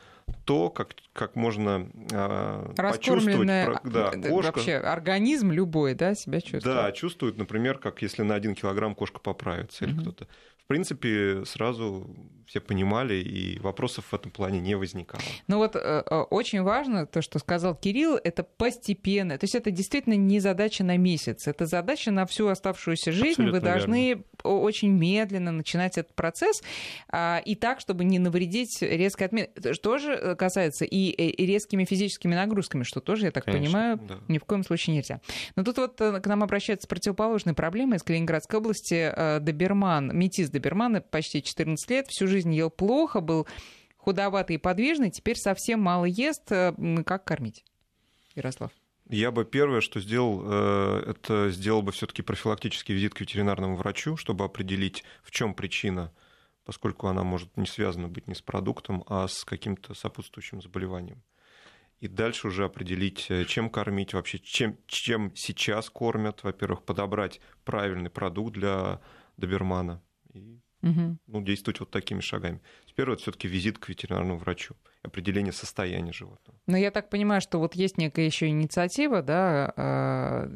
то, как, как можно э, почувствовать да, кошка. Вообще организм любой да, себя чувствует. Да, чувствует, например, как если на один килограмм кошка поправится или mm-hmm. кто-то в принципе, сразу все понимали, и вопросов в этом плане не возникало. Ну вот э, э, очень важно то, что сказал Кирилл, это постепенно. То есть это действительно не задача на месяц, это задача на всю оставшуюся жизнь. Абсолютно Вы должны верно. очень медленно начинать этот процесс, а, и так, чтобы не навредить резкой отмене. Что же касается и, резкими физическими нагрузками, что тоже, я так Конечно, понимаю, да. ни в коем случае нельзя. Но тут вот э, к нам обращаются с противоположной проблемой из Калининградской области доберман, метис добермана почти 14 лет, всю жизнь ел плохо, был худоватый и подвижный, теперь совсем мало ест. Э, как кормить? Ярослав. Я бы первое, что сделал, э, это сделал бы все-таки профилактический визит к ветеринарному врачу, чтобы определить, в чем причина, поскольку она может не связана быть не с продуктом, а с каким-то сопутствующим заболеванием. И дальше уже определить, э, чем кормить вообще, чем, чем сейчас кормят. Во-первых, подобрать правильный продукт для добермана и угу. ну, действовать вот такими шагами. Теперь это все-таки визит к ветеринарному врачу, определение состояния животного. Но я так понимаю, что вот есть некая еще инициатива, да, а,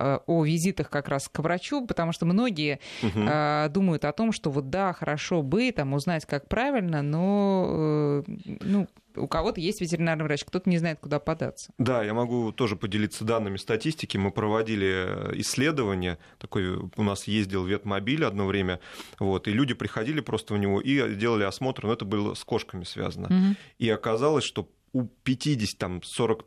а, о визитах как раз к врачу, потому что многие угу. думают о том, что вот да, хорошо бы там узнать, как правильно, но э, ну, у кого-то есть ветеринарный врач, кто-то не знает, куда податься. Да, я могу тоже поделиться данными статистики. Мы проводили исследование, такой у нас ездил ветмобиль одно время, вот, и люди приходили просто в него и делали осмотр, но это было с кошками связано. Угу. И оказалось, что у 50, там, 40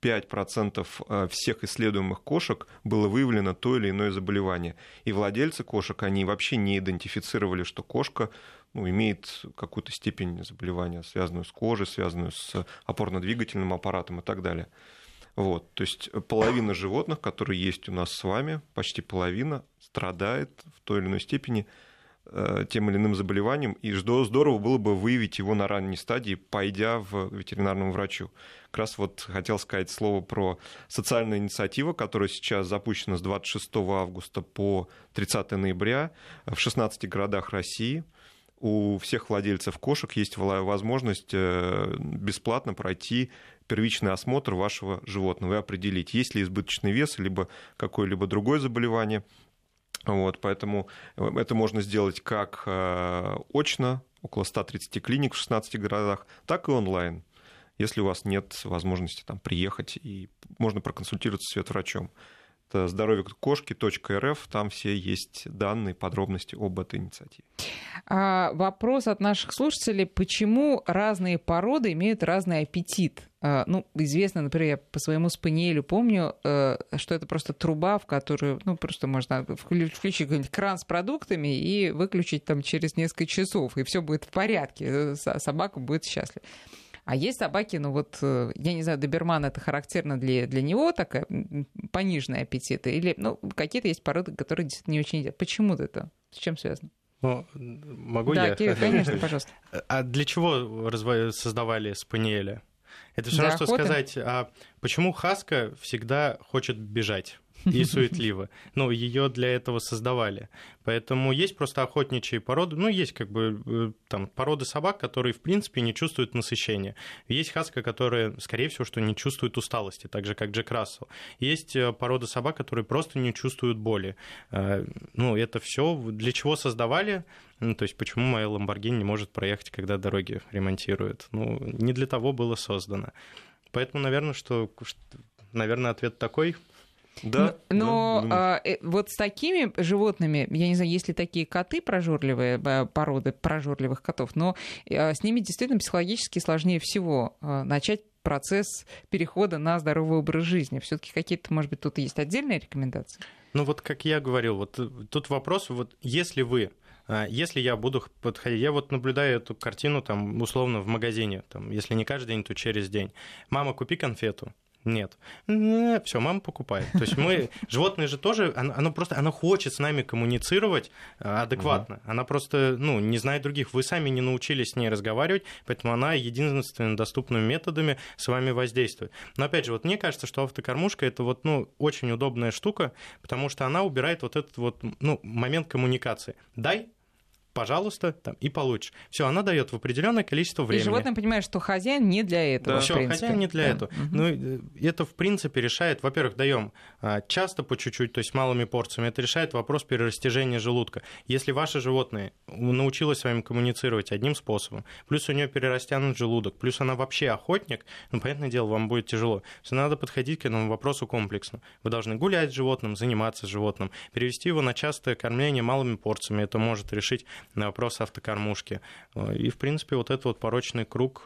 5% э, всех исследуемых кошек было выявлено то или иное заболевание. И владельцы кошек, они вообще не идентифицировали, что кошка ну, имеет какую-то степень заболевания, связанную с кожей, связанную с опорно-двигательным аппаратом и так далее. Вот, то есть половина животных, которые есть у нас с вами, почти половина, страдает в той или иной степени э, тем или иным заболеванием, и здорово было бы выявить его на ранней стадии, пойдя в ветеринарному врачу. Как раз вот хотел сказать слово про социальную инициативу, которая сейчас запущена с 26 августа по 30 ноября в 16 городах России – у всех владельцев кошек есть возможность э, бесплатно пройти первичный осмотр вашего животного и определить, есть ли избыточный вес, либо какое-либо другое заболевание. Вот, поэтому э, это можно сделать как э, очно, около 130 клиник в 16 городах, так и онлайн, если у вас нет возможности там, приехать и можно проконсультироваться с ветврачом это здоровье кошки.рф, там все есть данные, подробности об этой инициативе. А, вопрос от наших слушателей, почему разные породы имеют разный аппетит? Э, ну, известно, например, я по своему спаниелю помню, э, что это просто труба, в которую, ну, просто можно включить какой-нибудь кран с продуктами и выключить там через несколько часов, и все будет в порядке, собака будет счастлива. А есть собаки, ну вот, я не знаю, доберман это характерно для, для него, такая пониженная аппетита, или, ну, какие-то есть породы, которые действительно не очень едят. Почему это? С чем связано? Ну, могу да, я? Кирилл, конечно, пожалуйста. А для чего создавали спаниеля? Это все равно, что сказать, а почему Хаска всегда хочет бежать? И суетливо. Ну, ее для этого создавали. Поэтому есть просто охотничьи породы. Ну, есть как бы э, там породы собак, которые, в принципе, не чувствуют насыщения. Есть хаска, которая, скорее всего, что не чувствует усталости, так же, как Джек Рассел. Есть э, породы собак, которые просто не чувствуют боли. Э, ну, это все для чего создавали? Ну, то есть, почему моя Ламборгини не может проехать, когда дороги ремонтируют? Ну, не для того было создано. Поэтому, наверное, что, наверное, ответ такой – да. Но да, а, э, вот с такими животными, я не знаю, есть ли такие коты прожорливые, э, породы прожорливых котов, но э, с ними действительно психологически сложнее всего э, начать процесс перехода на здоровый образ жизни. Все-таки какие-то, может быть, тут есть отдельные рекомендации? Ну вот, как я говорил, вот тут вопрос, вот если вы если я буду подходить, я вот наблюдаю эту картину там условно в магазине, там, если не каждый день, то через день. Мама, купи конфету. Нет. Все, мама покупает. То есть мы, животные же тоже, оно, оно просто, оно хочет с нами коммуницировать э, адекватно. Угу. Она просто, ну, не знает других. Вы сами не научились с ней разговаривать, поэтому она единственными доступными методами с вами воздействует. Но опять же, вот мне кажется, что автокормушка это вот, ну, очень удобная штука, потому что она убирает вот этот вот, ну, момент коммуникации. Дай, пожалуйста, там, и получишь. Все, она дает в определенное количество времени. И животное понимает, что хозяин не для этого. Да. Все, хозяин не для да. этого. Угу. Ну, это, в принципе, решает, во-первых, даем а, часто по чуть-чуть, то есть малыми порциями, это решает вопрос перерастяжения желудка. Если ваше животное научилось с вами коммуницировать одним способом, плюс у нее перерастянут желудок, плюс она вообще охотник, ну, понятное дело, вам будет тяжело. Все надо подходить к этому вопросу комплексно. Вы должны гулять с животным, заниматься с животным, перевести его на частое кормление малыми порциями. Это может решить на вопрос автокормушки. Э, и, в принципе, вот этот вот порочный круг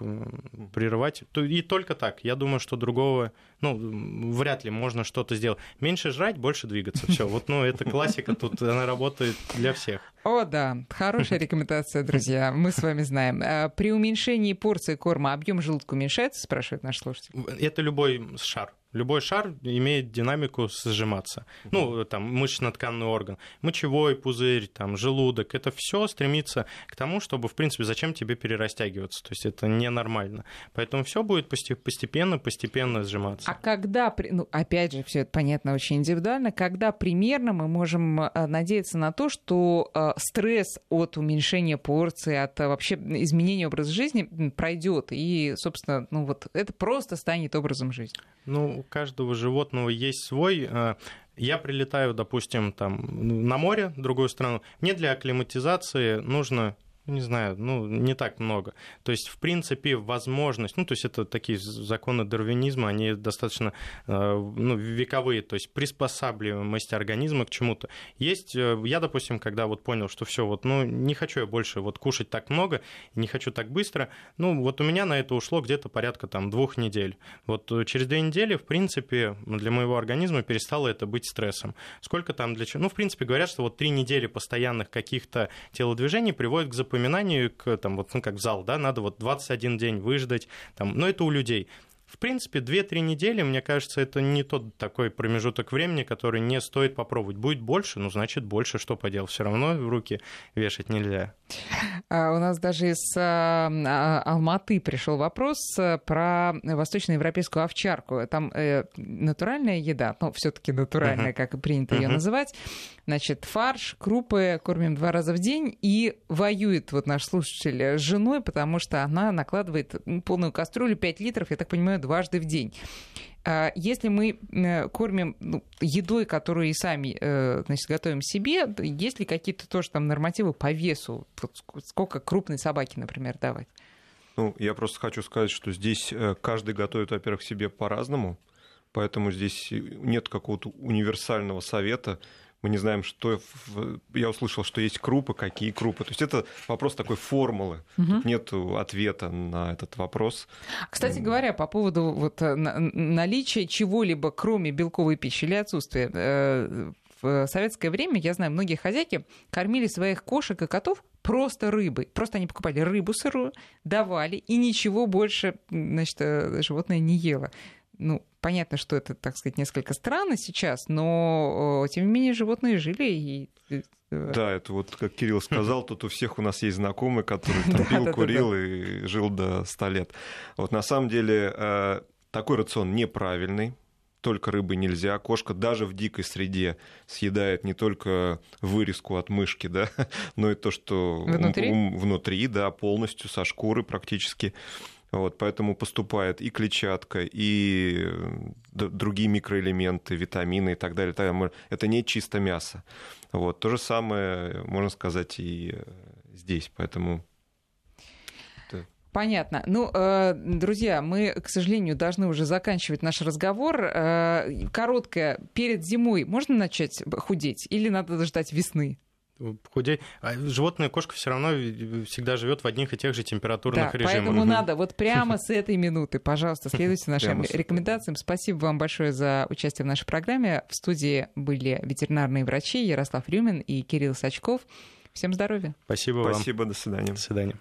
прерывать. И только так. Я думаю, что другого, ну, вряд ли можно что-то сделать. Меньше жрать, больше двигаться. Все. Вот, ну, это классика, тут она работает для всех. О, да, хорошая рекомендация, друзья. Мы с вами знаем. Э, при уменьшении порции корма объем желудка уменьшается, спрашивает наш слушатель. Это любой шар. Любой шар имеет динамику сжиматься. Ну, там, мышечно-тканный орган, мочевой пузырь, там, желудок. Это все стремится к тому, чтобы, в принципе, зачем тебе перерастягиваться. То есть это ненормально. Поэтому все будет постепенно, постепенно сжиматься. А когда, ну, опять же, все это понятно очень индивидуально, когда примерно мы можем э, надеяться на то, что э, стресс от уменьшения порции, от э, вообще изменения образа жизни пройдет, и, собственно, ну вот это просто станет образом жизни? Ну, каждого животного есть свой. Э, я прилетаю, допустим, там на море, в другую страну. Мне для акклиматизации нужно не знаю, ну, не так много. То есть, в принципе, возможность, ну, то есть, это такие законы дарвинизма, они достаточно э, ну, вековые, то есть, приспосабливаемость организма к чему-то. Есть, э, я, допустим, когда вот понял, что все, вот, ну, не хочу я больше вот кушать так много, не хочу так быстро, ну, вот у меня на это ушло где-то порядка там двух недель. Вот э, через две недели, в принципе, для моего организма перестало это быть стрессом. Сколько там для чего? Ну, в принципе, говорят, что вот три недели постоянных каких-то телодвижений приводят к упоминанию, к, там, вот, ну, как в зал, да, надо вот 21 день выждать, там, но это у людей. В принципе, 2-3 недели, мне кажется, это не тот такой промежуток времени, который не стоит попробовать. Будет больше, ну, значит, больше, что поделать. Все равно в руки вешать нельзя. А у нас даже из а, а, Алматы пришел вопрос э, про восточноевропейскую овчарку. Там э, натуральная еда, ну, все-таки натуральная, uh-huh. как принято uh-huh. ее называть. Значит, фарш, крупы кормим два раза в день. И воюет вот наш слушатель с женой, потому что она накладывает полную кастрюлю 5 литров, я так понимаю, дважды в день. А если мы э, кормим ну, едой, которую и сами э, значит, готовим себе, есть ли какие-то тоже там нормативы по весу? Сколько крупной собаки, например, давать? Ну, я просто хочу сказать, что здесь э, каждый готовит, во-первых, себе по-разному, поэтому здесь нет какого-то универсального совета. Мы не знаем, что... Я услышал, что есть крупы, какие крупы. То есть это вопрос такой формулы. Угу. Тут нет ответа на этот вопрос. Кстати говоря, по поводу вот э, наличия чего-либо, кроме белковой пищи или отсутствия, э, в советское время, я знаю, многие хозяйки кормили своих кошек и котов просто рыбой. Просто они покупали рыбу сырую, давали, и ничего больше значит, э, животное не ело. Ну, понятно, что это, так сказать, несколько странно сейчас, но тем не менее животные жили и э, да, это вот, как Кирилл сказал, тут у всех у нас есть знакомый, который там, пил, курил и жил до 100 лет. Вот на самом деле э, такой рацион неправильный, только рыбы нельзя. Кошка даже в дикой среде съедает не только вырезку от мышки, да, но и то, что внутри, внутри да, полностью со шкуры практически. Вот, поэтому поступает и клетчатка, и другие микроэлементы, витамины и так далее. Это не чисто мясо. Вот, то же самое, можно сказать, и здесь. Поэтому Понятно. Ну, э, друзья, мы, к сожалению, должны уже заканчивать наш разговор. Э, короткое. Перед зимой можно начать худеть или надо ждать весны? Худеть. А животное кошка все равно всегда живет в одних и тех же температурных да, режимах. Поэтому надо вот прямо с этой минуты, пожалуйста, следуйте нашим рекомендациям. Спасибо вам большое за участие в нашей программе. В студии были ветеринарные врачи Ярослав Рюмин и Кирилл Сачков. Всем здоровья. Спасибо, Спасибо вам. Спасибо, до свидания. До свидания.